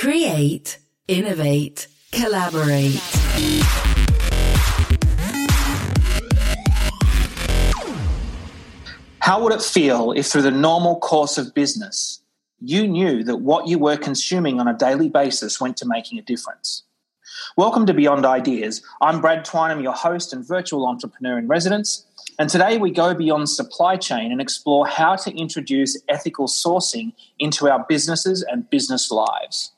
Create, innovate, collaborate. How would it feel if, through the normal course of business, you knew that what you were consuming on a daily basis went to making a difference? Welcome to Beyond Ideas. I'm Brad Twynham, your host and virtual entrepreneur in residence. And today we go beyond supply chain and explore how to introduce ethical sourcing into our businesses and business lives.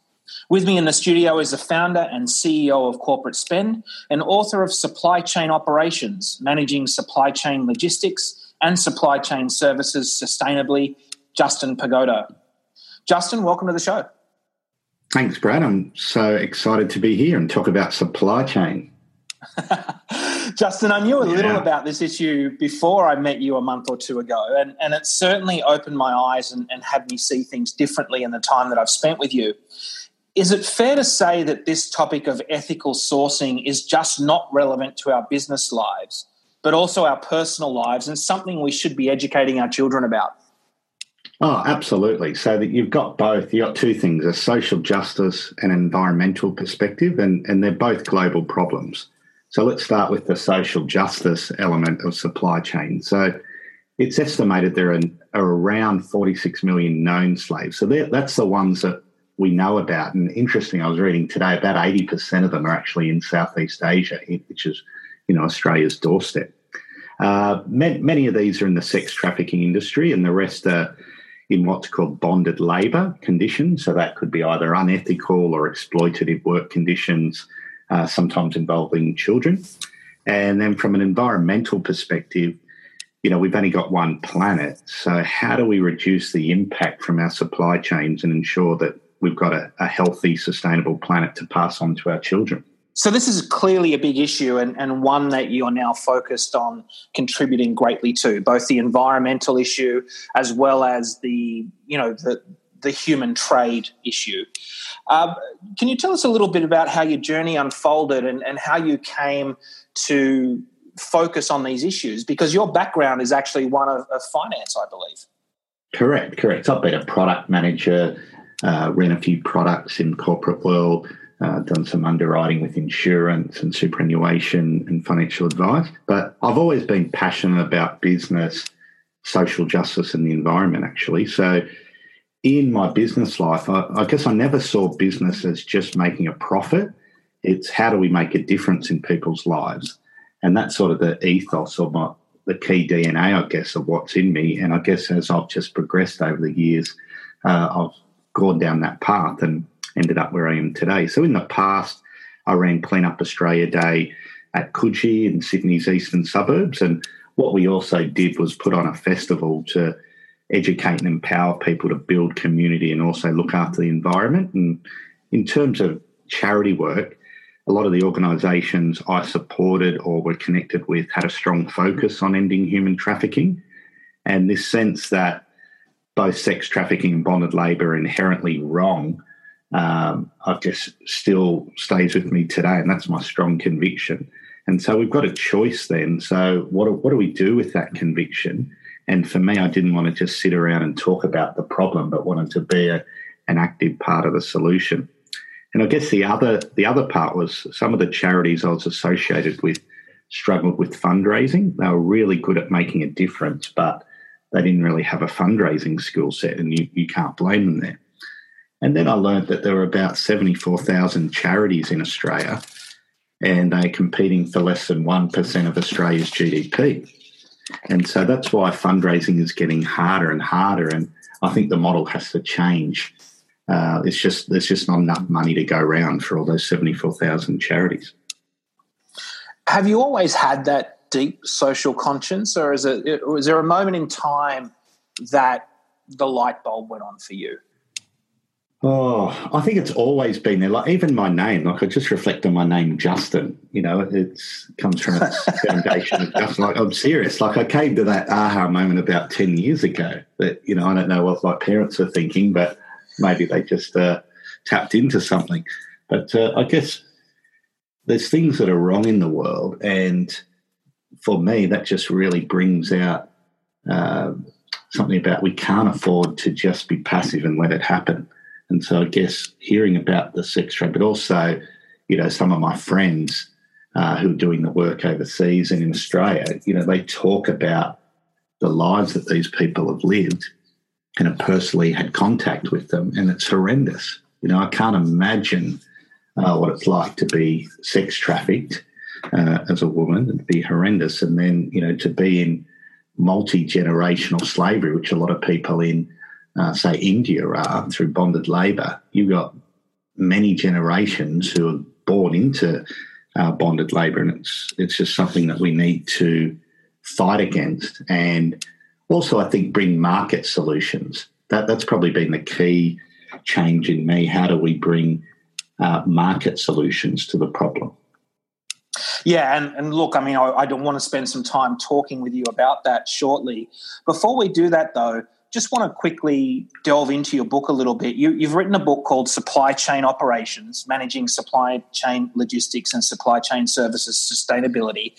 With me in the studio is the founder and CEO of Corporate Spend and author of Supply Chain Operations, Managing Supply Chain Logistics and Supply Chain Services Sustainably, Justin Pagotto. Justin, welcome to the show. Thanks, Brad. I'm so excited to be here and talk about supply chain. Justin, I knew a yeah. little about this issue before I met you a month or two ago, and, and it certainly opened my eyes and, and had me see things differently in the time that I've spent with you. Is it fair to say that this topic of ethical sourcing is just not relevant to our business lives, but also our personal lives and something we should be educating our children about? Oh, absolutely. So that you've got both. You've got two things a social justice and environmental perspective, and, and they're both global problems. So let's start with the social justice element of supply chain. So it's estimated there are, around 46 million known slaves. So that's the ones that we know about. And interesting, I was reading today about 80% of them are actually in Southeast Asia, which is, you know, Australia's doorstep. Uh, many of these are in the sex trafficking industry, and the rest are in what's called bonded labour conditions. So that could be either unethical or exploitative work conditions uh, sometimes involving children. And then from an environmental perspective, you know, we've only got one planet. So how do we reduce the impact from our supply chains and ensure that we've got a, a healthy, sustainable planet to pass on to our children? So this is clearly a big issue and, and one that you are now focused on contributing greatly to, both the environmental issue as well as the, you know, the the human trade issue. Uh, can you tell us a little bit about how your journey unfolded and, and how you came to focus on these issues? Because your background is actually one of, of finance, I believe. Correct, correct. I've been a product manager, uh, ran a few products in corporate world, uh, done some underwriting with insurance and superannuation and financial advice. But I've always been passionate about business, social justice, and the environment, actually. So in my business life, I, I, guess I never saw business as just making a profit. It's how do we make a difference in people's lives? And that's sort of the ethos or my, the key DNA, I guess, of what's in me. And I guess as I've just progressed over the years, uh, I've gone down that path and ended up where I am today. So in the past, I ran Clean Up Australia Day at Coogee in Sydney's eastern suburbs. And what we also did was put on a festival to educate and empower people to build community and also look after the environment. And in terms of charity work, a lot of the organisations I supported or were connected with had a strong focus on ending human trafficking. And this sense that both sex trafficking and bonded labour inherently wrong, um, I've just still stays with me today. And that's my strong conviction. And so we've got a choice then. So, what what do we do with that conviction? And for me, I didn't want to just sit around and talk about the problem, but wanted to be a, an active part of the solution. And I guess the other the other part was some of the charities I was associated with struggled with fundraising. They were really good at making a difference, but they didn't really have a fundraising skill set, and you, you can't blame them there. And then I learned that there were about 74,000 charities in Australia, and they're competing for less than 1% of Australia's GDP. And so that's why fundraising is getting harder and harder. And I think the model has to change. Uh, it's just there's just not enough money to go around for all those seventy four thousand charities. Have you always had that deep social conscience, or is it was there a moment in time that the light bulb went on for you? Oh, I think it's always been there. Like even my name, like I just reflect on my name, Justin. You know, it comes from its foundation of Justin. Like I'm serious. Like I came to that aha moment about ten years ago. That you know, I don't know what my parents are thinking, but maybe they just uh, tapped into something. But uh, I guess there's things that are wrong in the world, and for me, that just really brings out uh, something about we can't afford to just be passive and let it happen And so I guess hearing about the sex trade, but also, you know, some of my friends uh, who are doing the work overseas and in Australia, you know, they talk about the lives that these people have lived and have personally had contact with them, and it's horrendous. You know, I can't imagine uh, what it's like to be sex trafficked uh, as a woman. It'd be horrendous. And then, you know, to be in multi generational slavery, which a lot of people in, uh, say, India are through bonded labour, you've got many generations who are born into uh, bonded labour, and it's it's just something that we need to fight against, and also I think bring market solutions. That that's probably been the key change in me. How do we bring uh, market solutions to the problem? Yeah, and, and look, I mean, I, I don't want to spend some time talking with you about that shortly. Before we do that, though, just want to quickly delve into your book a little bit. You, have written a book called Supply Chain Operations Managing Supply Chain Logistics and Supply Chain Services Sustainability.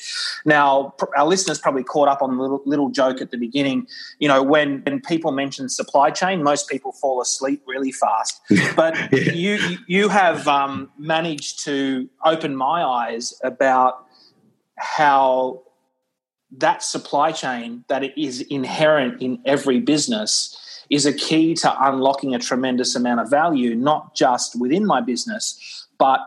Now, our listeners probably caught up on the little, little joke at the beginning. You know, when, when people mention supply chain, most people fall asleep really fast. But yeah. you, you have um, managed to open my eyes about how that supply chain that is inherent in every business is a key to unlocking a tremendous amount of value, not just within my business, but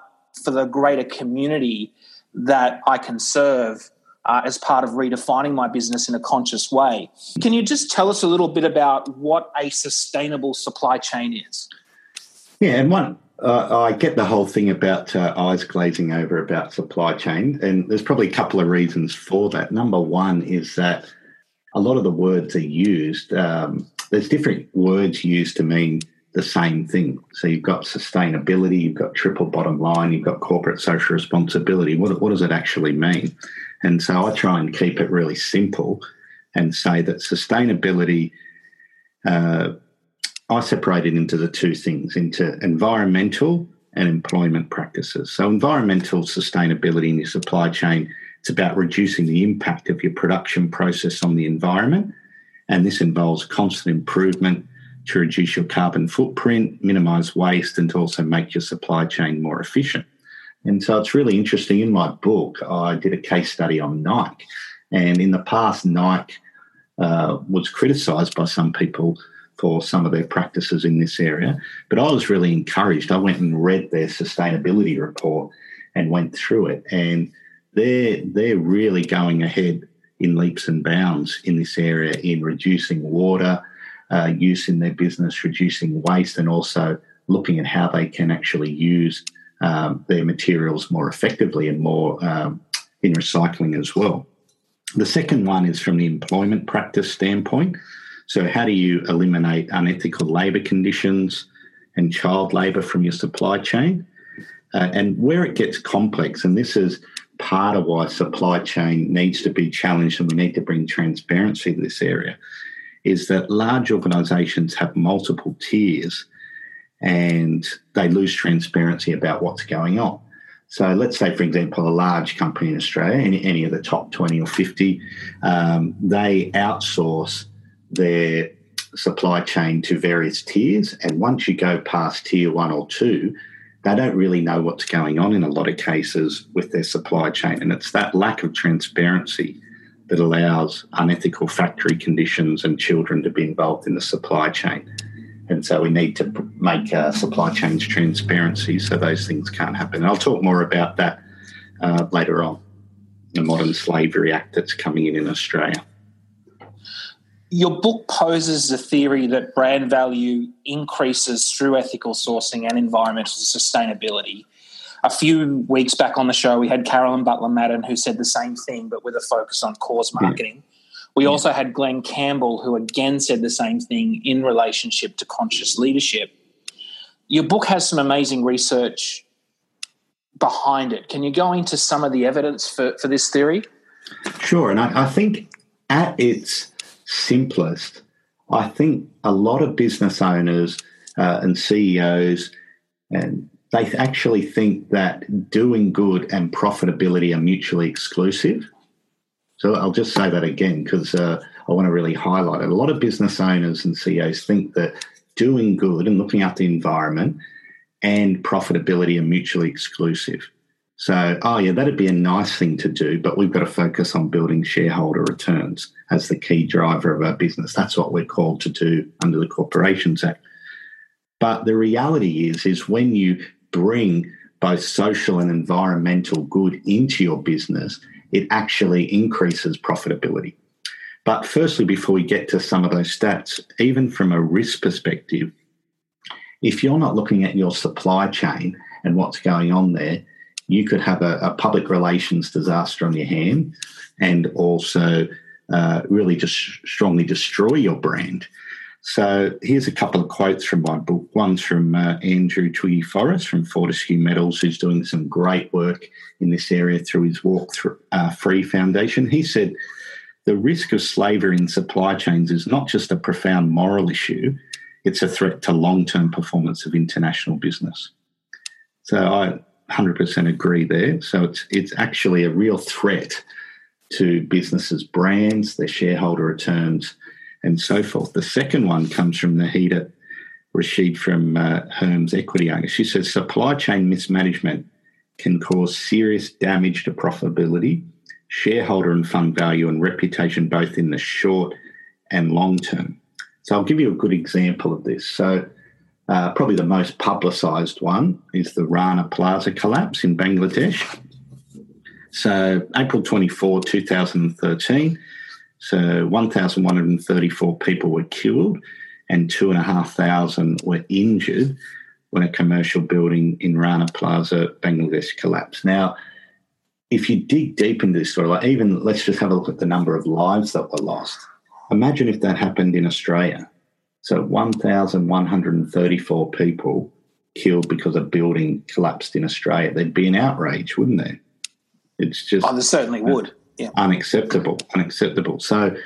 for the greater community that I can serve uh, as part of redefining my business in a conscious way. Can you just tell us a little bit about what a sustainable supply chain is? Yeah, and one uh, I get the whole thing about uh, eyes glazing over about supply chain, and there's probably a couple of reasons for that. Number one is that a lot of the words are used. Um, there's different words used to mean the same thing. So you've got sustainability, you've got triple bottom line, you've got corporate social responsibility. What, what does it actually mean? And so I try and keep it really simple and say that sustainability. Uh, I separate it into the two things into environmental and employment practices. So, environmental sustainability in your supply chain, it's about reducing the impact of your production process on the environment. And this involves constant improvement to reduce your carbon footprint, minimize waste, and to also make your supply chain more efficient. And so it's really interesting. In my book, I did a case study on Nike. And in the past, Nike uh, was criticized by some people for some of their practices in this area. But I was really encouraged. I went and read their sustainability report and went through it, and they're they're really going ahead in leaps and bounds in this area in reducing water uh, use in their business, reducing waste, and also looking at how they can actually use um, their materials more effectively and more um, in recycling as well. The second one is from the employment practice standpoint. So, how do you eliminate unethical labour conditions and child labour from your supply chain? Uh, and where it gets complex, and this is part of why supply chain needs to be challenged and we need to bring transparency to this area, is that large organisations have multiple tiers and they lose transparency about what's going on. So let's say, for example, a large company in Australia, any, any of the top 20 or 50, um, they outsource their supply chain to various tiers. And once you go past tier one or two, they don't really know what's going on in a lot of cases with their supply chain. And it's that lack of transparency that allows unethical factory conditions and children to be involved in the supply chain. And so we need to make uh, supply chains transparency so those things can't happen. And I'll talk more about that uh, later on, the Modern Slavery Act that's coming in in Australia your book poses the theory that brand value increases through ethical sourcing and environmental sustainability. A few weeks back on the show, we had Carolyn Butler Madden who said the same thing, but with a focus on cause hmm. marketing. We yeah. also had Glenn Campbell, who again said the same thing in relationship to conscious leadership. Your book has some amazing research behind it. Can you go into some of the evidence for, for this theory? Sure. And I, I think at its simplest, I think a lot of business owners uh, and CEOs and they actually think that doing good and profitability are mutually exclusive. So I'll just say that again because uh, I want to really highlight it. A lot of business owners and CEOs think that doing good and looking after the environment and profitability are mutually exclusive. So, oh, yeah, that'd be a nice thing to do, but we've got to focus on building shareholder returns as the key driver of our business. That's what we're called to do under the Corporations Act. But the reality is, is when you bring both social and environmental good into your business, it actually increases profitability. But firstly, before we get to some of those stats, even from a risk perspective, if you're not looking at your supply chain and what's going on there, you could have a, a public relations disaster on your hand and also uh, really just strongly destroy your brand. So here's a couple of quotes from my book. One's from uh, Andrew Twiggy Forrest from Fortescue Metals, who's doing some great work in this area through his Walk through, uh, Free Foundation. He said, the risk of slavery in supply chains is not just a profound moral issue, it's a threat to long term performance of international business. So I 100% agree there. So it's it's actually a real threat to businesses' brands, their shareholder returns, and so forth. The second one comes from Nahida Rashid from uh, Hermes Equity Owners. She says supply chain mismanagement can cause serious damage to profitability, shareholder and fund value, and reputation both in the short and long term. So I'll give you a good example of this. So uh, probably the most publicised one is the Rana Plaza collapse in Bangladesh. So, April 24, 2013. So, 1,134 people were killed and 2,500 were injured when a commercial building in Rana Plaza, Bangladesh collapsed. Now, if you dig deep into this story, like even let's just have a look at the number of lives that were lost. Imagine if that happened in Australia. So 1,134 people killed because a building collapsed in Australia. There'd be an outrage, wouldn't there? It's just. Oh, there certainly would. Yeah. Unacceptable. Unacceptable. So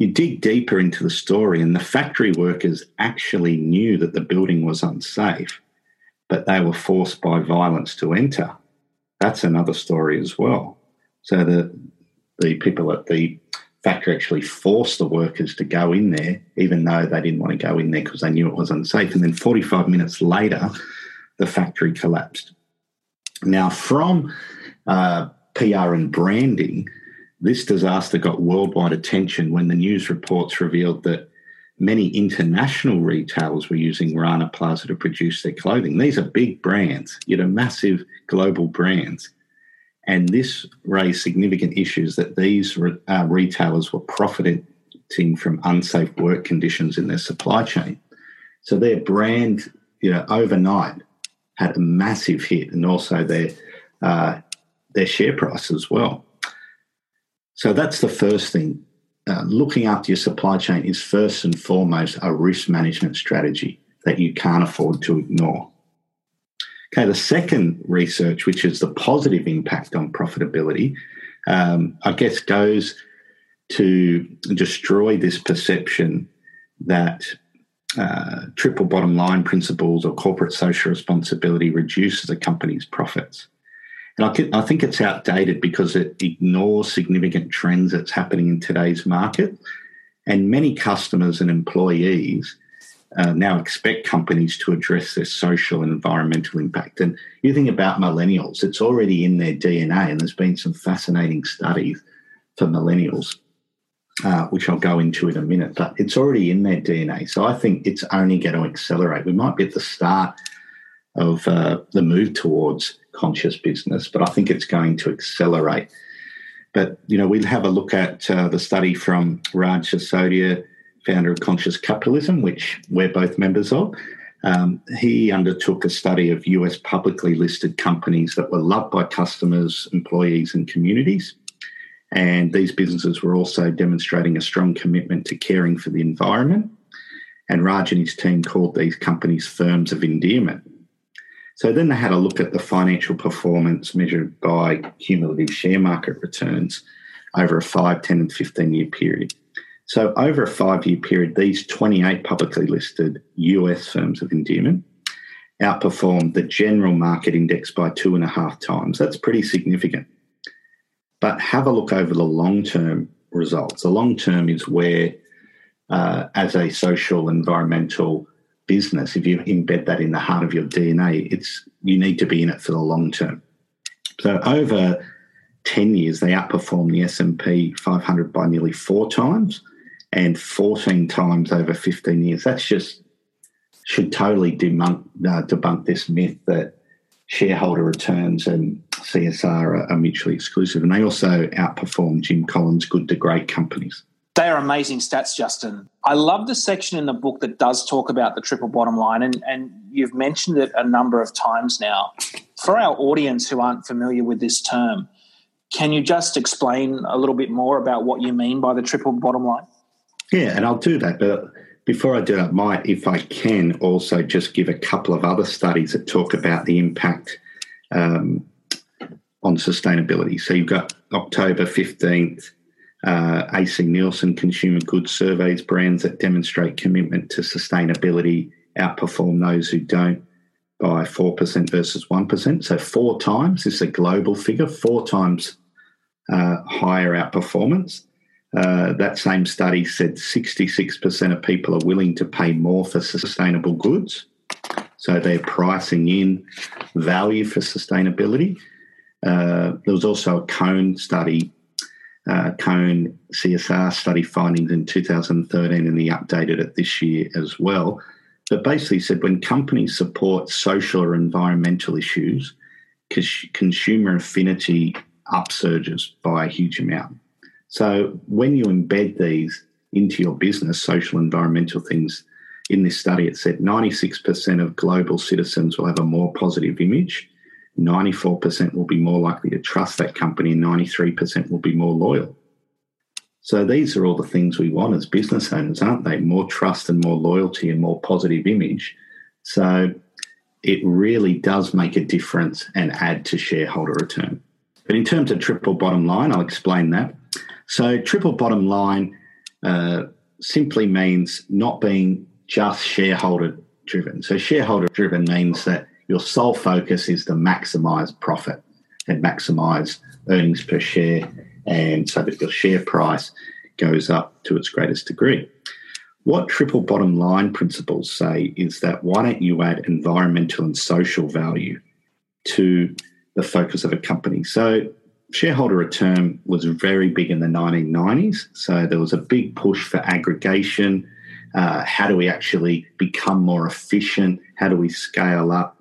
you dig deeper into the story, and the factory workers actually knew that the building was unsafe, but they were forced by violence to enter. That's another story as well. So the the people at the factory actually forced the workers to go in there, even though they didn't want to go in there because they knew it was unsafe. And then 45 minutes later, the factory collapsed. Now, from uh, PR and branding, this disaster got worldwide attention when the news reports revealed that many international retailers were using Rana Plaza to produce their clothing. These are big brands, you know, massive global brands. And this raised significant issues that these re- uh, retailers were profiting from unsafe work conditions in their supply chain. So their brand, you know, overnight had a massive hit, and also their uh, their share price as well. So that's the first thing. Uh, looking after your supply chain is first and foremost a risk management strategy that you can't afford to ignore. Okay, the second research, which is the positive impact on profitability, um, I guess goes to destroy this perception that uh, triple bottom line principles or corporate social responsibility reduces a company's profits. And I, I think it's outdated because it ignores significant trends that's happening in today's market. And many customers and employees uh, now expect companies to address their social and environmental impact. And you think about millennials, it's already in their DNA, and there's been some fascinating studies for millennials, uh, which I'll go into in a minute, but it's already in their DNA. So I think it's only going to accelerate. We might be at the start of uh, the move towards conscious business, but I think it's going to accelerate. But, you know, we'll have a look at uh, the study from Raj Sisodia founder of Conscious Capitalism, which we're both members of. Um, he undertook a study of US publicly listed companies that were loved by customers, employees, and communities. And these businesses were also demonstrating a strong commitment to caring for the environment. And Raj and his team called these companies firms of endearment. So then they had a look at the financial performance measured by cumulative share market returns over a 5, 10, and 15 year period. So, over a five year period, these 28 publicly listed US firms of endearment outperformed the general market index by two and a half times. That's pretty significant. But have a look over the long term results. The long term is where, uh, as a social, environmental, business, if you embed that in the heart of your DNA, it's you need to be in it for the long term. So over 10 years, they outperformed the S&P 500 by nearly four times and 14 times over 15 years. That's just should totally debunk, uh, debunk this myth that shareholder returns and CSR are, mutually exclusive. And they also outperform Jim Collins' good to great companies. They are amazing stats, Justin. I love the section in the book that does talk about the triple bottom line, and, and you've mentioned it a number of times now. For our audience who aren't familiar with this term, can you just explain a little bit more about what you mean by the triple bottom line? Yeah, and I'll do that. But before I do that, might, if I can, also just give a couple of other studies that talk about the impact um, on sustainability. So you've got October 15th, uh, AC Nielsen Consumer Goods surveys brands that demonstrate commitment to sustainability outperform those who don't by 4% versus 1%. So, four times, this is a global figure, four times uh, higher outperformance. Uh, that same study said 66% of people are willing to pay more for sustainable goods. So, they're pricing in value for sustainability. Uh, there was also a Cone study uh, Cone CSR study findings in 2013, and they updated it this year as well. But basically said when companies support social or environmental issues, consumer affinity upsurges by a huge amount. So when you embed these into your business, social environmental things, in this study it said 96% of global citizens will have a more positive image 94% will be more likely to trust that company and 93% will be more loyal. So these are all the things we want as business owners, aren't they? More trust and more loyalty and more positive image. So it really does make a difference and add to shareholder return. But in terms of triple bottom line, I'll explain that. So triple bottom line uh, simply means not being just shareholder driven. So shareholder driven means that your sole focus is to maximize profit and maximize earnings per share, and so that your share price goes up to its greatest degree. What triple bottom line principles say is that why don't you add environmental and social value to the focus of a company? So, shareholder return was very big in the 1990s. So, there was a big push for aggregation. Uh, how do we actually become more efficient? How do we scale up?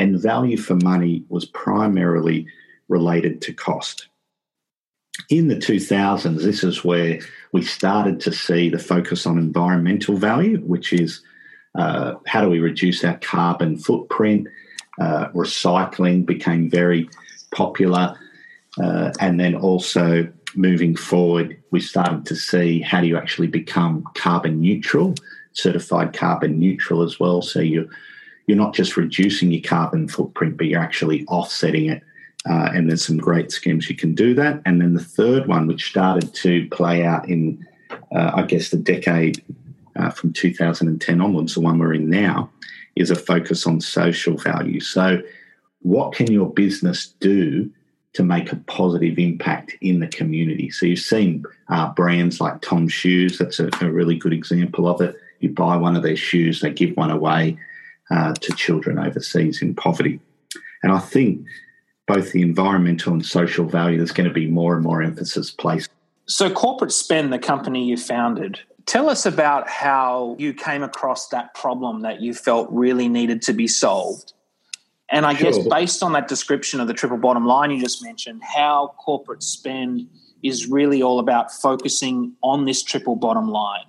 and value for money was primarily related to cost. In the 2000s, this is where we started to see the focus on environmental value, which is uh, how do we reduce our carbon footprint? Uh, recycling became very popular. Uh, and then also moving forward, we started to see how do you actually become carbon neutral, certified carbon neutral as well. So you you're not just reducing your carbon footprint, but you're actually offsetting it. Uh, and there's some great schemes you can do that. And then the third one, which started to play out in, uh, I guess, the decade uh, from 2010 onwards, the one we're in now, is a focus on social value. So, what can your business do to make a positive impact in the community? So, you've seen uh, brands like Tom Shoes, that's a, a really good example of it. You buy one of their shoes, they give one away uh, to children overseas in poverty. And I think both the environmental and social value, there's going to be more and more emphasis placed. So, Corporate Spend, the company you founded, tell us about how you came across that problem that you felt really needed to be solved. And I sure. guess based on that description of the triple bottom line you just mentioned, how corporate spend is really all about focusing on this triple bottom line.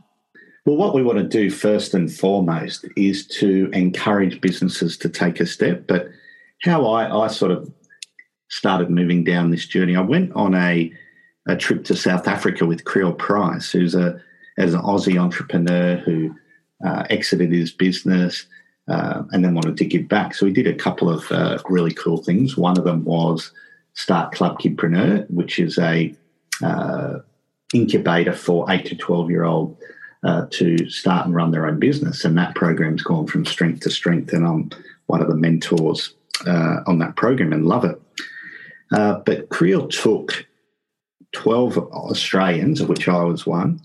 Well, what we want to do first and foremost is to encourage businesses to take a step. But how I, I sort of started moving down this journey, I went on a, a trip to South Africa with Creel Price, who's a as an Aussie entrepreneur who uh, exited his business uh, and then wanted to give back. So we did a couple of uh, really cool things. One of them was start Club Kidpreneur, which is a uh, incubator for eight to twelve year old uh, to start and run their own business. And that program's gone from strength to strength. And I'm one of the mentors uh, on that program and love it. Uh, but Creel took 12 Australians, of which I was one,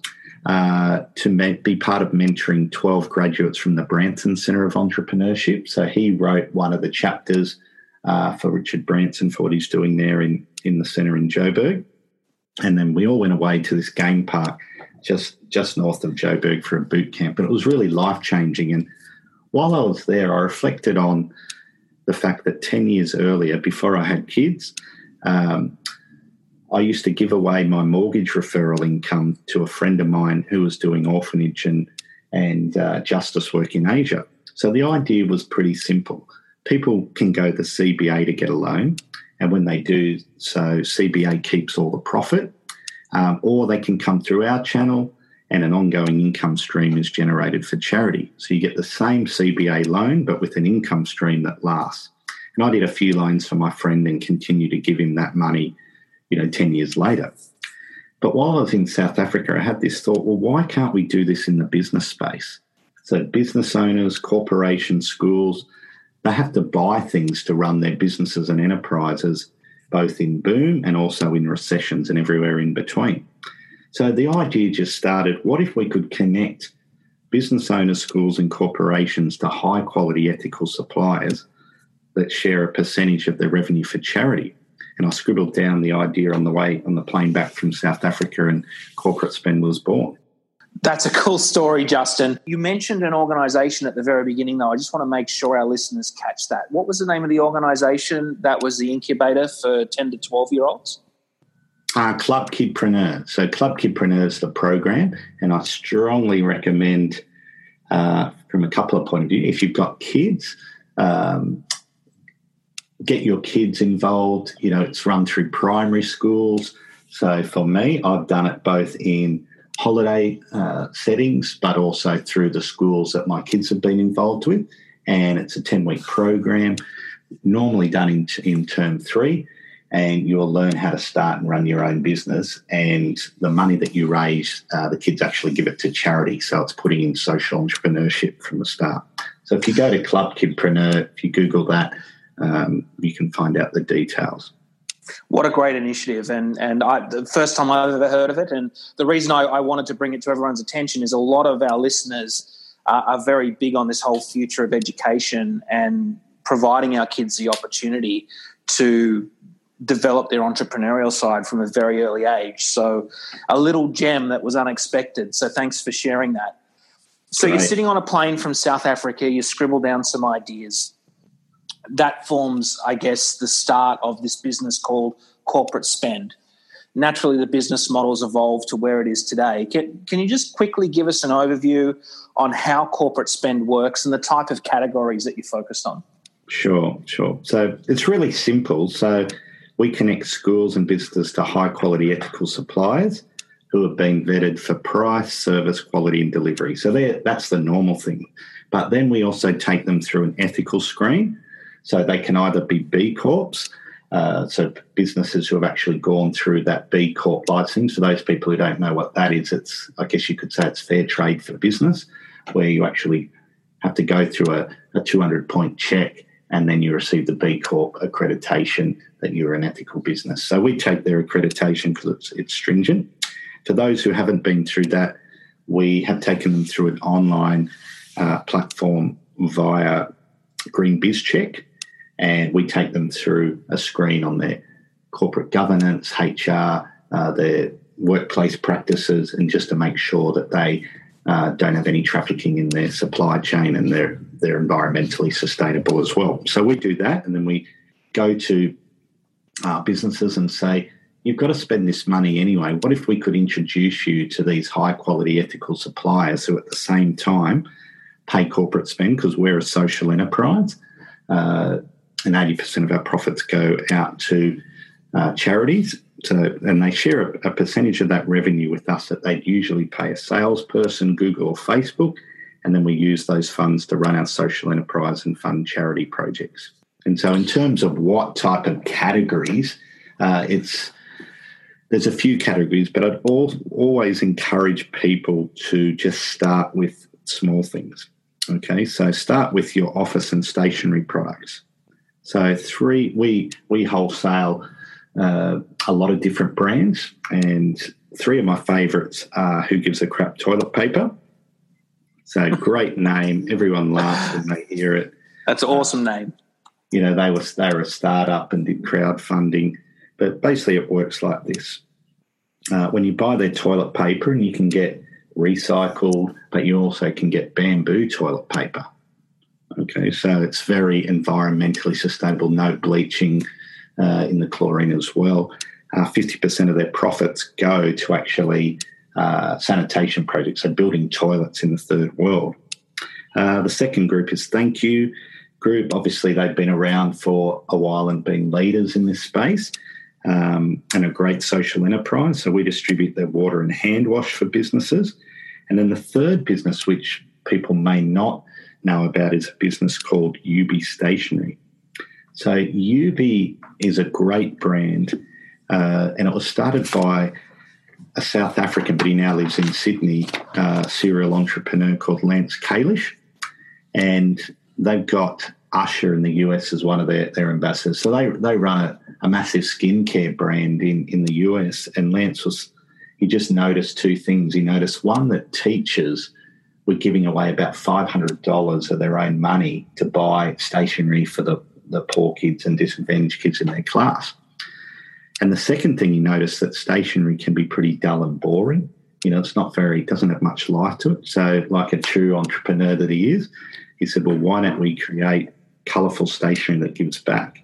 uh, to be part of mentoring 12 graduates from the Branson Centre of Entrepreneurship. So he wrote one of the chapters uh, for Richard Branson for what he's doing there in, in the centre in Joburg. And then we all went away to this game park just just north of Joburg for a boot camp. And it was really life changing. And while I was there, I reflected on the fact that 10 years earlier, before I had kids, um, I used to give away my mortgage referral income to a friend of mine who was doing orphanage and, and uh, justice work in Asia. So the idea was pretty simple. People can go to CBA to get a loan, and when they do so, CBA keeps all the profit, um, or they can come through our channel and an ongoing income stream is generated for charity. So you get the same CBA loan, but with an income stream that lasts. And I did a few loans for my friend and continue to give him that money, you know, 10 years later. But while I was in South Africa, I had this thought well, why can't we do this in the business space? So, business owners, corporations, schools, they have to buy things to run their businesses and enterprises, both in boom and also in recessions and everywhere in between. So the idea just started what if we could connect business owners, schools, and corporations to high quality ethical suppliers that share a percentage of their revenue for charity? And I scribbled down the idea on the way on the plane back from South Africa, and corporate spend was born. That's a cool story, Justin. You mentioned an organisation at the very beginning, though. I just want to make sure our listeners catch that. What was the name of the organisation that was the incubator for 10 to 12 year olds? Uh, Club Kidpreneur. So Club Kidpreneur is the program, and I strongly recommend, uh, from a couple of point of view, if you've got kids, um, get your kids involved. You know, it's run through primary schools. So for me, I've done it both in holiday uh, settings, but also through the schools that my kids have been involved with. And it's a 10 week program, normally done in, in term three and you'll learn how to start and run your own business. And the money that you raise, uh, the kids actually give it to charity. So it's putting in social entrepreneurship from the start. So if you go to Club Kidpreneur, if you Google that, um, you can find out the details. What a great initiative! And and I, the first time I've ever heard of it. And the reason I, I wanted to bring it to everyone's attention is a lot of our listeners uh, are very big on this whole future of education and providing our kids the opportunity to develop their entrepreneurial side from a very early age. So, a little gem that was unexpected. So, thanks for sharing that. So, you're sitting on a plane from South Africa, you scribble down some ideas. That forms, I guess, the start of this business called corporate spend. Naturally, the business model's evolved to where it is today. Can, can you just quickly give us an overview on how corporate spend works and the type of categories that you focused on? Sure, sure. So it's really simple. So we connect schools and businesses to high quality ethical suppliers who have been vetted for price, service, quality, and delivery. So that's the normal thing. But then we also take them through an ethical screen. So they can either be B Corps, uh, so businesses who have actually gone through that B Corp licensing. For those people who don't know what that is, it's I guess you could say it's fair trade for business, where you actually have to go through a, a 200 point check and then you receive the B Corp accreditation that you're an ethical business. So we take their accreditation because it's, it's stringent. For those who haven't been through that, we have taken them through an online uh, platform via Green Biz Check, and we take them through a screen on their corporate governance, HR, uh, their workplace practices, and just to make sure that they uh, don't have any trafficking in their supply chain and they're they're environmentally sustainable as well. So we do that, and then we go to businesses and say, "You've got to spend this money anyway. What if we could introduce you to these high quality ethical suppliers who, at the same time, pay corporate spend because we're a social enterprise, uh, and eighty percent of our profits go out to uh, charities." to, and they share a, a, percentage of that revenue with us that they'd usually pay a salesperson, Google or Facebook, and then we use those funds to run our social enterprise and fund charity projects. And so, in terms of what type of categories, uh, it's there's a few categories, but I'd al- always encourage people to just start with small things. Okay, so start with your office and stationery products. So three, we we wholesale uh, a lot of different brands, and three of my favourites are Who Gives a Crap Toilet Paper. So great name. Everyone laughs when they hear it. That's an awesome name. You know, they were they were a startup and did crowdfunding, but basically it works like this. Uh, when you buy their toilet paper and you can get recycled, but you also can get bamboo toilet paper. Okay, so it's very environmentally sustainable, no bleaching uh, in the chlorine as well. Uh, 50% of their profits go to actually uh, sanitation projects, so building toilets in the third world. Uh, the second group is Thank You Group. Obviously, they've been around for a while and been leaders in this space. Um, and a great social enterprise. So we distribute their water and hand wash for businesses. And then the third business, which people may not know about, is a business called Yoobi Stationery. So Yoobi is a great brand, uh, and it was started by a South African, but he now lives in Sydney, uh, serial entrepreneur called Lance Kalish. And they've got Usher in the US as one of their, their ambassadors. So they, they run a, a massive skincare brand in, in the US. And Lance was, he just noticed two things. He noticed one, that teachers were giving away about $500 of their own money to buy stationery for the, the poor kids and disadvantaged kids in their class. And the second thing he noticed that stationery can be pretty dull and boring. You know, it's not very, doesn't have much life to it. So, like a true entrepreneur that he is, he said, well, why don't we create colourful stationery that gives back?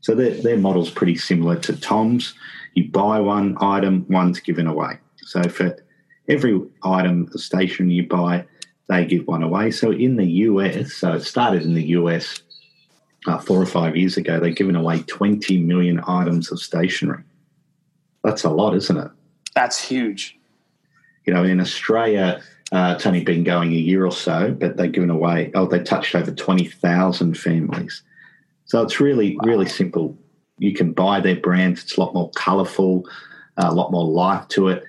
So their, their model's pretty similar to Tom's. You buy one item, one's given away. So for every item of stationery you buy, they give one away. So in the US, so it started in the US uh, four or five years ago, they've given away 20 million items of stationery. That's a lot, isn't it? That's huge. You know, in Australia, uh, it's only been going a year or so, but they've given away, oh, they touched over 20,000 families. So it's really, wow. really simple. You can buy their brands, it's a lot more colourful, uh, a lot more life to it.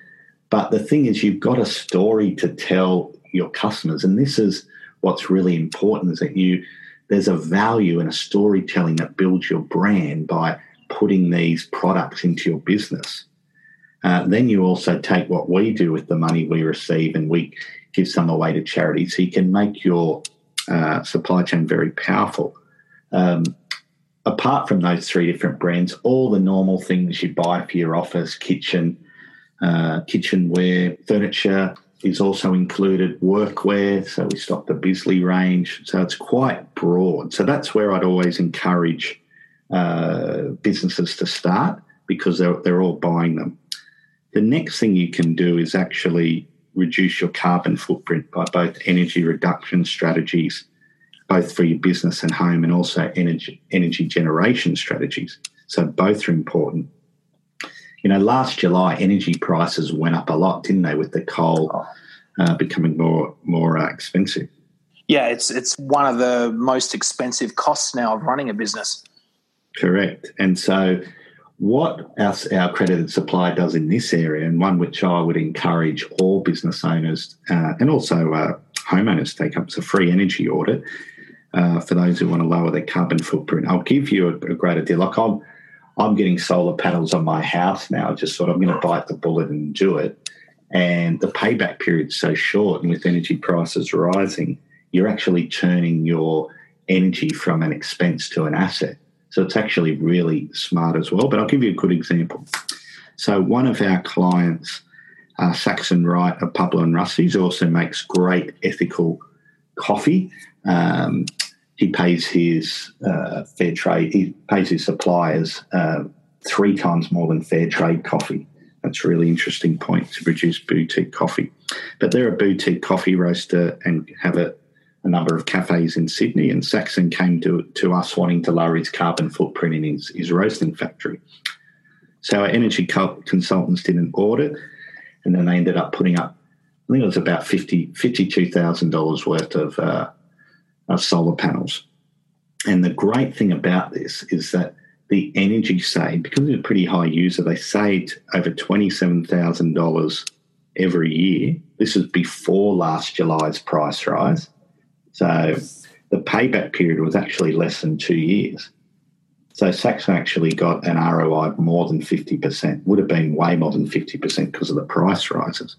But the thing is, you've got a story to tell your customers. And this is what's really important is that you, there's a value in a storytelling that builds your brand by putting these products into your business. Uh, then you also take what we do with the money we receive and we give some away to charity. So you can make your uh, supply chain very powerful. Um, apart from those three different brands, all the normal things you buy for your office, kitchen, uh, kitchenware, furniture is also included, workwear. So we stock the Bisley range. So it's quite broad. So that's where I'd always encourage uh, businesses to start because they're, they're all buying them. The next thing you can do is actually reduce your carbon footprint by both energy reduction strategies, both for your business and home, and also energy energy generation strategies. So both are important. You know, last July, energy prices went up a lot, didn't they, with the coal uh, becoming more more uh, expensive? Yeah, it's it's one of the most expensive costs now of running a business. Correct, and so what our, our accredited supplier does in this area, and one which I would encourage all business owners uh, and also uh, homeowners to take up, is a free energy audit uh, for those who want to lower their carbon footprint. I'll give you a, a greater deal. Like I'm, I'm getting solar panels on my house now. Just thought I'm going to bite the bullet and do it. And the payback period is so short, and with energy prices rising, you're actually turning your energy from an expense to an asset. So it's actually really smart as well. But I'll give you a good example. So one of our clients, uh, Saxon Wright of Pablo and Rusty's, also makes great ethical coffee. Um, he pays his uh, fair trade. He pays his suppliers uh, three times more than fair trade coffee. That's a really interesting point to produce boutique coffee. But they're a boutique coffee roaster and have a a number of cafes in Sydney, and Saxon came to, to us wanting to lower his carbon footprint in his, his roasting factory. So our energy co- consultants did an audit, and then they ended up putting up, I think it was about $50, $52,000 worth of, uh, of solar panels. And the great thing about this is that the energy saved, because he's a pretty high user, they saved over $27,000 every year. This is before last July's price rise. So the payback period was actually less than two years. So Saxon actually got an ROI of more than 50%, would have been way more than 50% because of the price rises.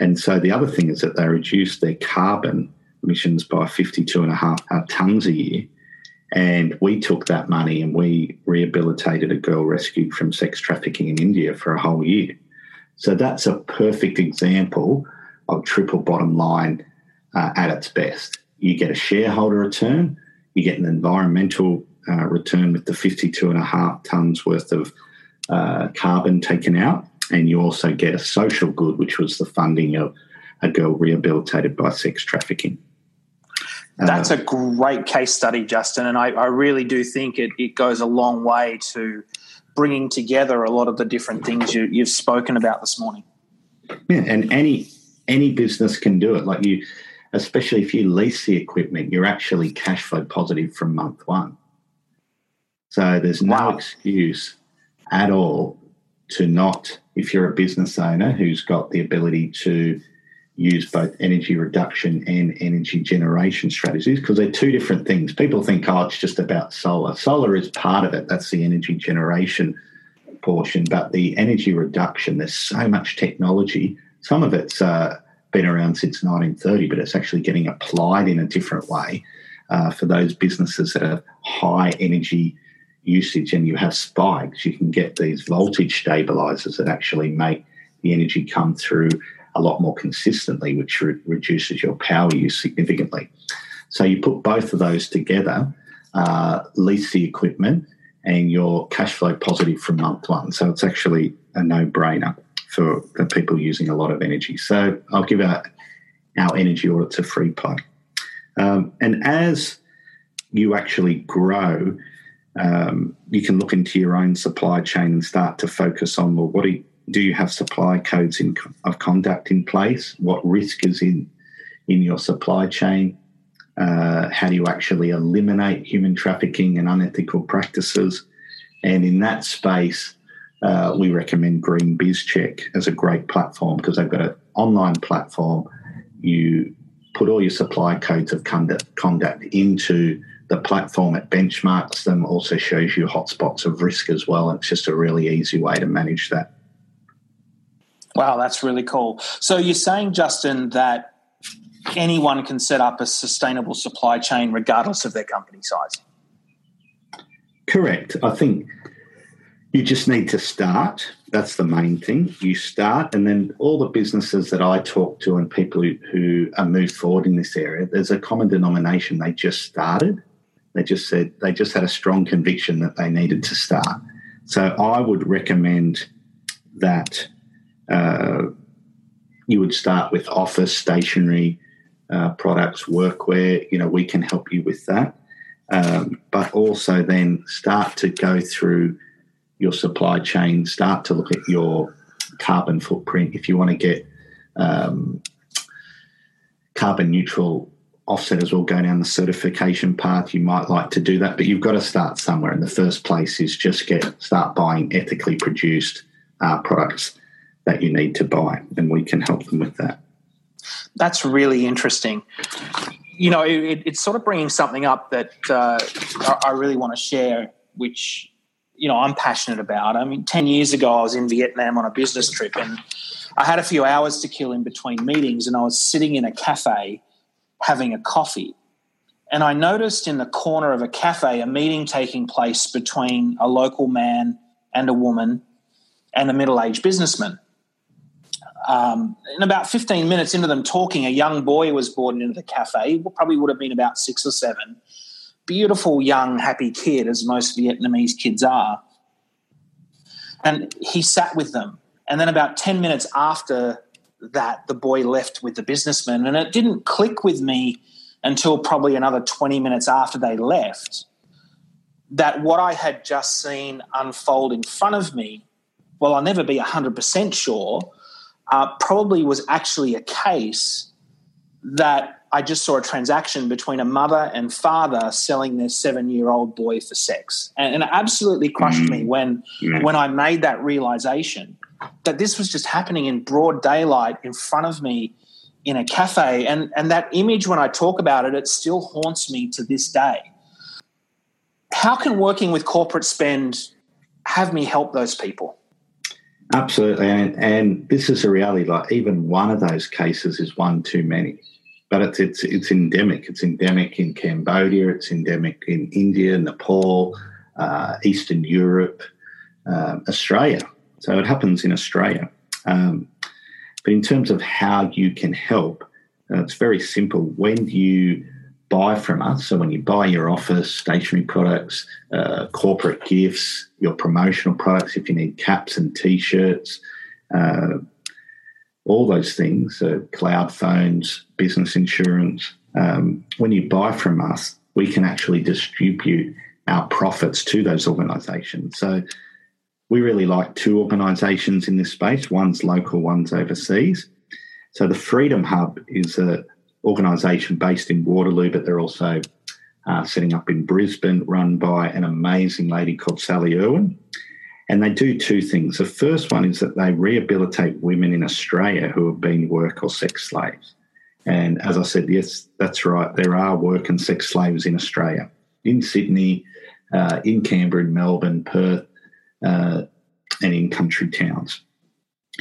And so the other thing is that they reduced their carbon emissions by 52.5 uh, tonnes a year. And we took that money and we rehabilitated a girl rescued from sex trafficking in India for a whole year. So that's a perfect example of triple bottom line uh, at its best. You get a shareholder return, you get an environmental uh, return with the 52 and a half tonnes worth of uh, carbon taken out, and you also get a social good, which was the funding of a girl rehabilitated by sex trafficking. That's a great case study, Justin, and I, I really do think it, it goes a long way to bringing together a lot of the different things you, you've spoken about this morning. Yeah, and any any business can do it. Like you, especially if you lease the equipment, you're actually cash flow positive from month one. So there's no wow. excuse at all to not, if you're a business owner who's got the ability to use both energy reduction and energy generation strategies, because they're two different things. People think, oh, it's just about solar. Solar is part of it, that's the energy generation portion, but the energy reduction, there's so much technology. Some of it's uh, been around since 1930, but it's actually getting applied in a different way uh, for those businesses that have high energy usage and you have spikes. You can get these voltage stabilizers that actually make the energy come through a lot more consistently, which re- reduces your power use significantly. So you put both of those together, uh, lease the equipment, and you're cash flow positive from month one. So it's actually a no brainer for, for people using a lot of energy. So I'll give our, our energy audits a free plug. Um, and as you actually grow, um, you can look into your own supply chain and start to focus on well, what do you, do you have supply codes in, of conduct in place? What risk is in in your supply chain? Uh, how do you actually eliminate human trafficking and unethical practices? And in that space, uh, we recommend GreenBizCheck as a great platform because they've got an online platform. You put all your supply codes of conduct, conduct into the platform. It benchmarks them, also shows you hotspots of risk as well. It's just a really easy way to manage that. Wow, that's really cool. So you're saying, Justin, that anyone can set up a sustainable supply chain regardless of their company size? Correct. I think you just need to start. That's the main thing. You start, and then all the businesses that I talk to and people who, who are moved forward in this area, there's a common denomination. They just started. They just said they just had a strong conviction that they needed to start. So I would recommend that uh, you would start with office stationery uh, products, workwear. You know, we can help you with that. Um, but also then start to go through your supply chain, start to look at your carbon footprint. If you want to get um, carbon neutral offset as well, go down the certification path, you might like to do that, but you've got to start somewhere. And the first place is just get start buying ethically produced uh, products that you need to buy, and we can help them with that. That's really interesting. You know, it, it's sort of bringing something up that uh, I really want to share, which you know I'm passionate about. I mean, ten years ago I was in Vietnam on a business trip, and I had a few hours to kill in between meetings, and I was sitting in a cafe having a coffee. And I noticed in the corner of a cafe a meeting taking place between a local man and a woman and a middle aged businessman. Um, in about 15 minutes into them talking, a young boy was brought into the cafe. Probably would have been about six or seven beautiful, young, happy kid, as most Vietnamese kids are. And he sat with them. And then about 10 minutes after that, the boy left with the businessman. And it didn't click with me until probably another 20 minutes after they left that what I had just seen unfold in front of me, well, I'll never be 100% sure, uh, probably was actually a case that I just saw a transaction between a mother and father selling their seven year old boy for sex. And, and, it absolutely crushed mm. me when, mm. when I made that realization that this was just happening in broad daylight in front of me in a cafe. And, and that image, when I talk about it, it still haunts me to this day. how can working with corporate spend have me help those people? Absolutely, and, and this is a reality. Like even one of those cases is one too many, but it's it's it's endemic. It's endemic in Cambodia. It's endemic in India, Nepal, uh, Eastern Europe, uh, Australia. So it happens in Australia. Um, but in terms of how you can help, uh, it's very simple. When you buy from us. So when you buy your office, stationery products, uh, corporate gifts, your promotional products, if you need caps and t-shirts, uh, all those things, uh, cloud phones, business insurance. Um, when you buy from us, we can actually distribute our profits to those organisations. So we really like two organisations in this space. One's local, one's overseas. So the Freedom Hub is a organisation based in Waterloo, but they're also uh, setting up in Brisbane, run by an amazing lady called Sally Irwin. And they do two things. The first one is that they rehabilitate women in Australia who have been work or sex slaves. And as I said, yes, that's right. There are work and sex slaves in Australia, in Sydney, uh, in Canberra, in Melbourne, Perth, uh, and in country towns.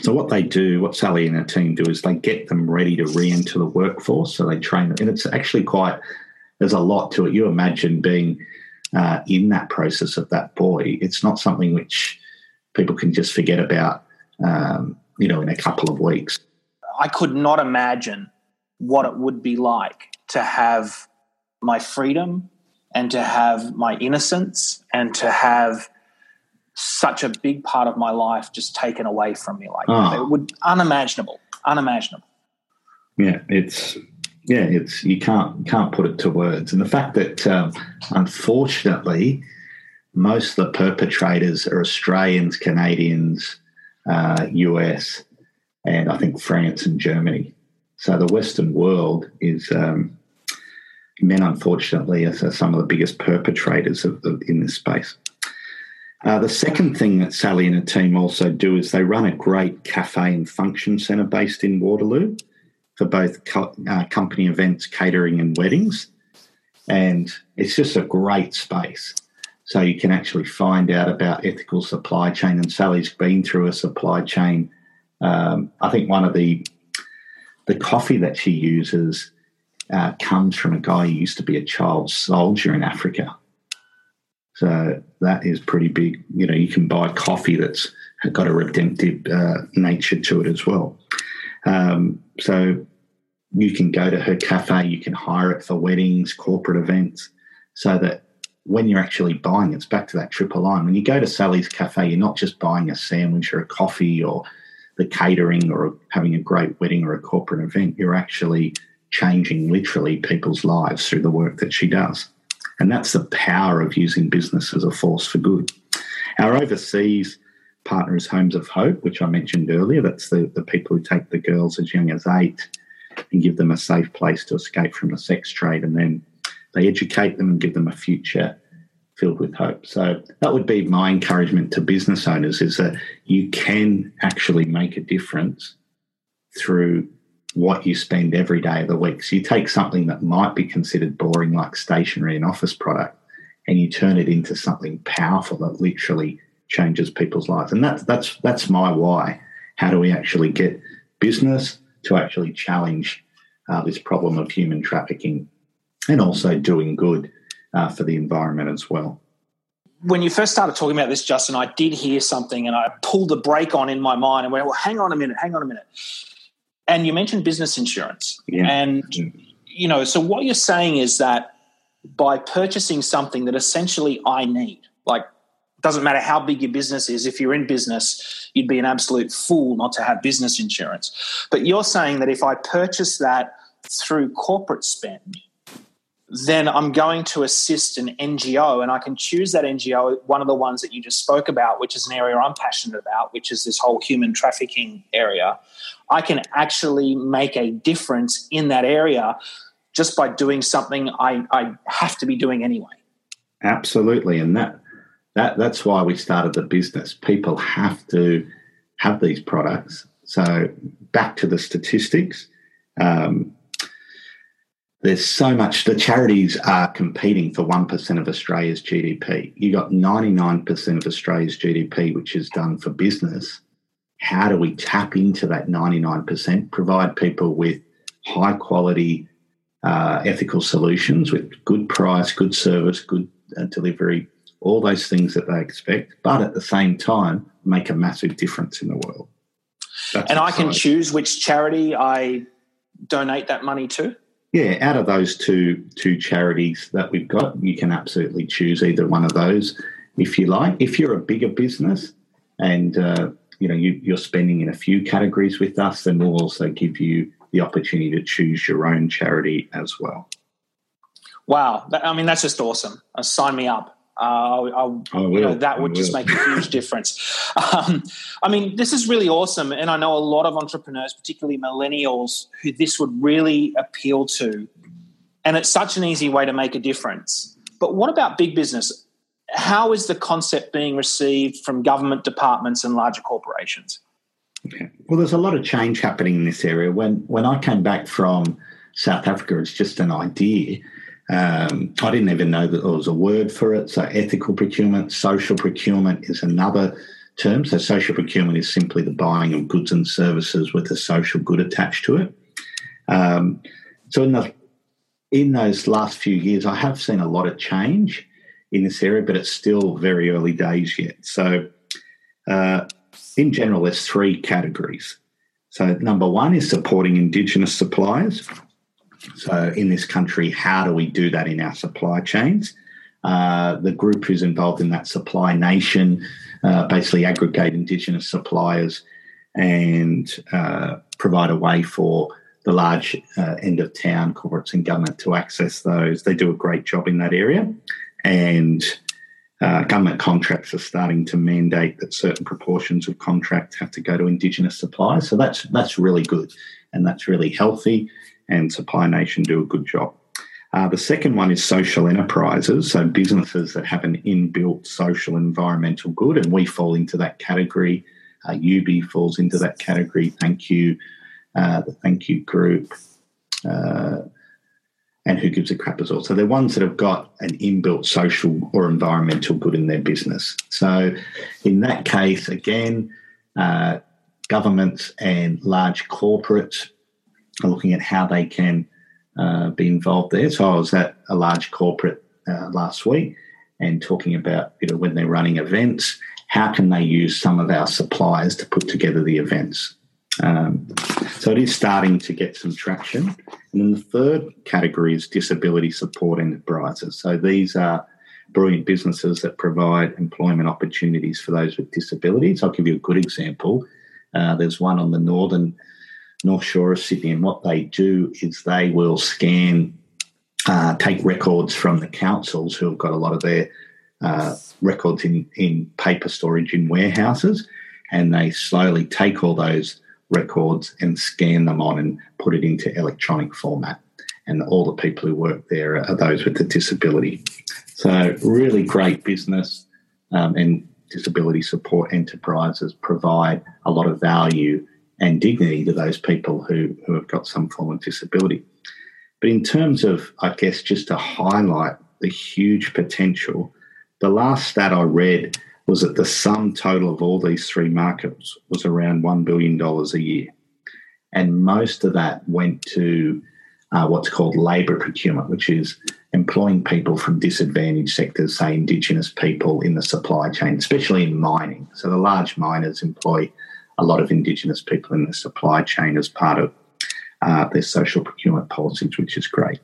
So what they do, what Sally and her team do, is they get them ready to re-enter the workforce. So they train them, and it's actually quite. There's a lot to it. You imagine being uh, in that process of that boy. It's not something which people can just forget about. Um, you know, in a couple of weeks. I could not imagine what it would be like to have my freedom and to have my innocence and to have such a big part of my life just taken away from me like oh. that. It would unimaginable, unimaginable. Yeah, it's yeah, it's you can't can't put it to words. And the fact that um, unfortunately most of the perpetrators are Australians, Canadians, uh, US, and I think France and Germany. So the Western world is um, men, unfortunately, are some of the biggest perpetrators of, of in this space. Uh, the second thing that Sally and her team also do is they run a great cafe and function centre based in Waterloo for both co- uh, company events, catering, and weddings. And it's just a great space. So you can actually find out about ethical supply chain. And Sally's been through a supply chain. Um, I think one of the the coffee that she uses uh, comes from a guy who used to be a child soldier in Africa so that is pretty big. You know, you can buy coffee that's got a redemptive uh, nature to it as well. Um, so you can go to her cafe, you can hire it for weddings, corporate events, so that when you're actually buying, it's back to that triple line. When you go to Sally's Cafe, you're not just buying a sandwich or a coffee or the catering or having a great wedding or a corporate event. You're actually changing literally people's lives through the work that she does. And that's the power of using business as a force for good. Our overseas partner is Homes of Hope, which I mentioned earlier. That's the, the people who take the girls as young as eight and give them a safe place to escape from the sex trade. And then they educate them and give them a future filled with hope. So that would be my encouragement to business owners is that you can actually make a difference through what you spend every day of the week. So you take something that might be considered boring, like stationery and office product, and you turn it into something powerful that literally changes people's lives. And that's that's that's my why. How do we actually get business to actually challenge uh, this problem of human trafficking, and also doing good uh, for the environment as well? When you first started talking about this, Justin, I did hear something, and I pulled the brake on in my mind and went, "Well, hang on a minute, hang on a minute." And you mentioned business insurance. Yeah. And, mm-hmm. you know, so what you're saying is that by purchasing something that essentially I need, like, doesn't matter how big your business is, if you're in business, you'd be an absolute fool not to have business insurance. But you're saying that if I purchase that through corporate spend, then I'm going to assist an NGO and I can choose that NGO, one of the ones that you just spoke about, which is an area I'm passionate about, which is this whole human trafficking area. I can actually make a difference in that area just by doing something I, I have to be doing anyway. Absolutely. And that that that's why we started the business. People have to have these products. So back to the statistics. Um, there's so much. The charities are competing for one percent of Australia's GDP. You got ninety nine percent of Australia's GDP, which is done for business. How do we tap into that ninety nine percent? Provide people with high quality, uh, ethical solutions with good price, good service, good uh, delivery, all those things that they expect, but at the same time make a massive difference in the world. That's and exciting. I can choose which charity I donate that money to. Yeah, out of those two two charities that we've got, you can absolutely choose either one of those if you like. If you're a bigger business and uh, you know you, are spending in a few categories with us, then we'll also give you the opportunity to choose your own charity as well. Wow, I mean that's just awesome. Uh, sign me up. Uh, I, you know, that would just make a huge difference. Um, I mean, this is really awesome, and I know a lot of entrepreneurs, particularly millennials, who this would really appeal to. And it's such an easy way to make a difference. But what about big business? How is the concept being received from government departments and larger corporations? Well, there's a lot of change happening in this area. When when I came back from South Africa, it's just an idea um, I didn't even know that there was a word for it. So, ethical procurement, social procurement is another term. So, social procurement is simply the buying of goods and services with a social good attached to it. Um, so, in the in those last few years, I have seen a lot of change in this area, but it's still very early days yet. So, uh, in general, there's three categories. So, number one is supporting Indigenous suppliers. So, in this country, how do we do that in our supply chains? Uh, the group who's involved in that supply nation uh, basically aggregate Indigenous suppliers and uh, provide a way for the large uh, end of town corporates and government to access those. They do a great job in that area. And uh, government contracts are starting to mandate that certain proportions of contracts have to go to Indigenous suppliers. So that's that's really good, and that's really healthy and Supply Nation do a good job. Uh, the second one is social enterprises, so businesses that have an inbuilt social environmental good, and we fall into that category. Uh, Yoobi falls into that category. Thank you, uh, the Thank You Group, uh, and Who Gives a Crap as well. So they're ones that have got an inbuilt social or environmental good in their business. So in that case, again, uh, governments and large corporates looking at how they can uh, be involved there. So I was at a large corporate uh, last week and talking about you know when they're running events, how can they use some of our suppliers to put together the events. Um, so it is starting to get some traction. And then the third category is disability support enterprises. So these are brilliant businesses that provide employment opportunities for those with disabilities. I'll give you a good example. Uh, there's one on the northern North Shore of Sydney, and what they do is they will scan, uh, take records from the councils who have got a lot of their uh, records in, in paper storage in warehouses, and they slowly take all those records and scan them on and put it into electronic format. And all the people who work there are those with a disability. So, really great business um, and disability support enterprises provide a lot of value and dignity to those people who, who have got some form of disability. But in terms of, I guess, just to highlight the huge potential, the last stat I read was that the sum total of all these three markets was around $1 billion a year. And most of that went to uh, what's called labour procurement, which is employing people from disadvantaged sectors, say Indigenous people in the supply chain, especially in mining. So the large miners employ a lot of Indigenous people in the supply chain as part of uh, their social procurement policies, which is great.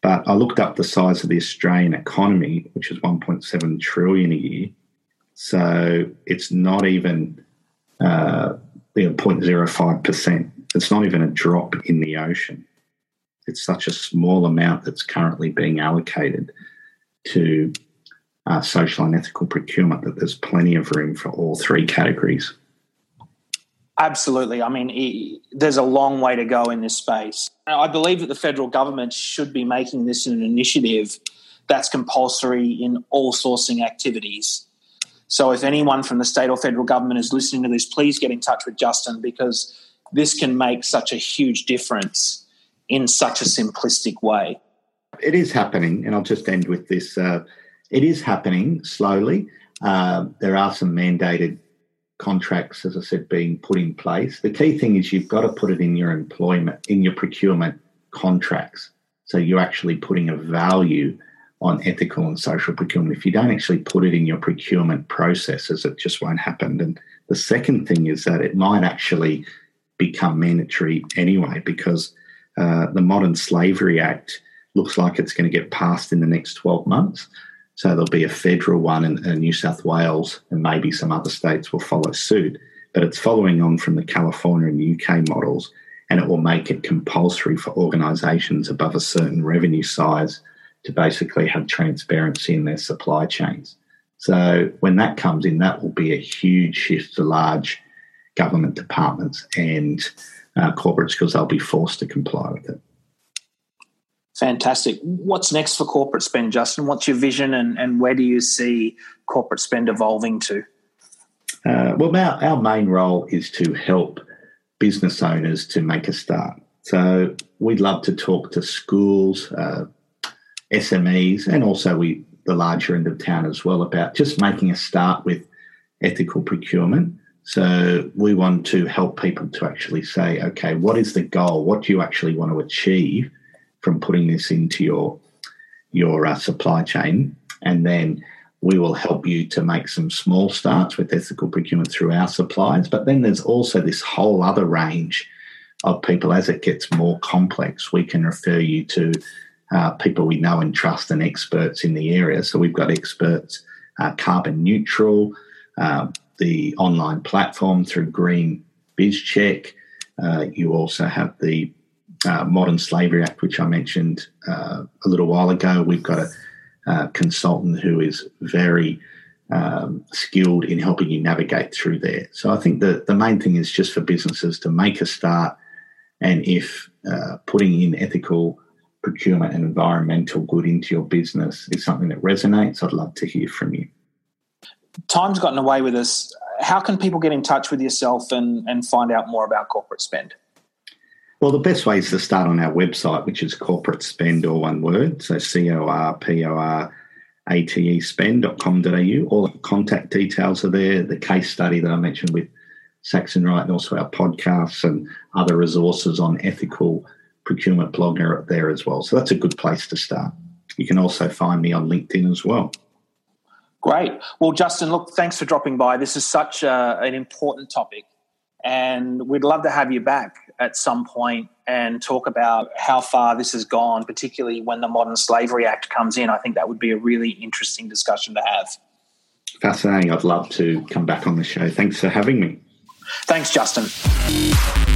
But I looked up the size of the Australian economy, which is 1.7 trillion a year. So it's not even uh, you know, 0.05%. It's not even a drop in the ocean. It's such a small amount that's currently being allocated to uh, social and ethical procurement that there's plenty of room for all three categories. Absolutely. I mean, there's a long way to go in this space. I believe that the federal government should be making this an initiative that's compulsory in all sourcing activities. So, if anyone from the state or federal government is listening to this, please get in touch with Justin because this can make such a huge difference in such a simplistic way. It is happening, and I'll just end with this. Uh, it is happening slowly. Uh, there are some mandated contracts, as I said, being put in place. The key thing is you've got to put it in your employment, in your procurement contracts. So you're actually putting a value on ethical and social procurement. If you don't actually put it in your procurement processes, it just won't happen. And the second thing is that it might actually become mandatory anyway, because uh, the Modern Slavery Act looks like it's going to get passed in the next 12 months. So there'll be a federal one in, in New South Wales, and maybe some other states will follow suit. But it's following on from the California and UK models, and it will make it compulsory for organisations above a certain revenue size to basically have transparency in their supply chains. So when that comes in, that will be a huge shift to large government departments and uh, corporates because they'll be forced to comply with it. Fantastic. What's next for corporate spend, Justin? What's your vision and, and where do you see corporate spend evolving to? Uh, well, our, our main role is to help business owners to make a start. So we'd love to talk to schools, uh, SMEs, and also we the larger end of town as well about just making a start with ethical procurement. So we want to help people to actually say, okay, what is the goal? What do you actually want to achieve? From putting this into your your uh, supply chain, and then we will help you to make some small starts with ethical procurement through our suppliers. But then there's also this whole other range of people as it gets more complex. We can refer you to uh, people we know and trust and experts in the area. So we've got experts, uh, carbon neutral, uh, the online platform through Green BizCheck. Uh, you also have the uh, Modern Slavery Act, which I mentioned uh, a little while ago. We've got a, a consultant who is very um, skilled in helping you navigate through there. So I think the, the main thing is just for businesses to make a start. And if uh, putting in ethical procurement and environmental good into your business is something that resonates, I'd love to hear from you. Time's gotten away with us. How can people get in touch with yourself and, and find out more about corporate spend? Well, the best way is to start on our website, which is corporate spend, or one word. So C O R P O R A T E spend.com.au. All the contact details are there. The case study that I mentioned with Saxon Wright and also our podcasts and other resources on ethical procurement blog are there as well. So that's a good place to start. You can also find me on LinkedIn as well. Great. Well, Justin, look, thanks for dropping by. This is such a, an important topic, and we'd love to have you back at some point and talk about how far this has gone, particularly when the Modern Slavery Act comes in. I think that would be a really interesting discussion to have. Fascinating. I'd love to come back on the show. Thanks for having me. Thanks, Justin.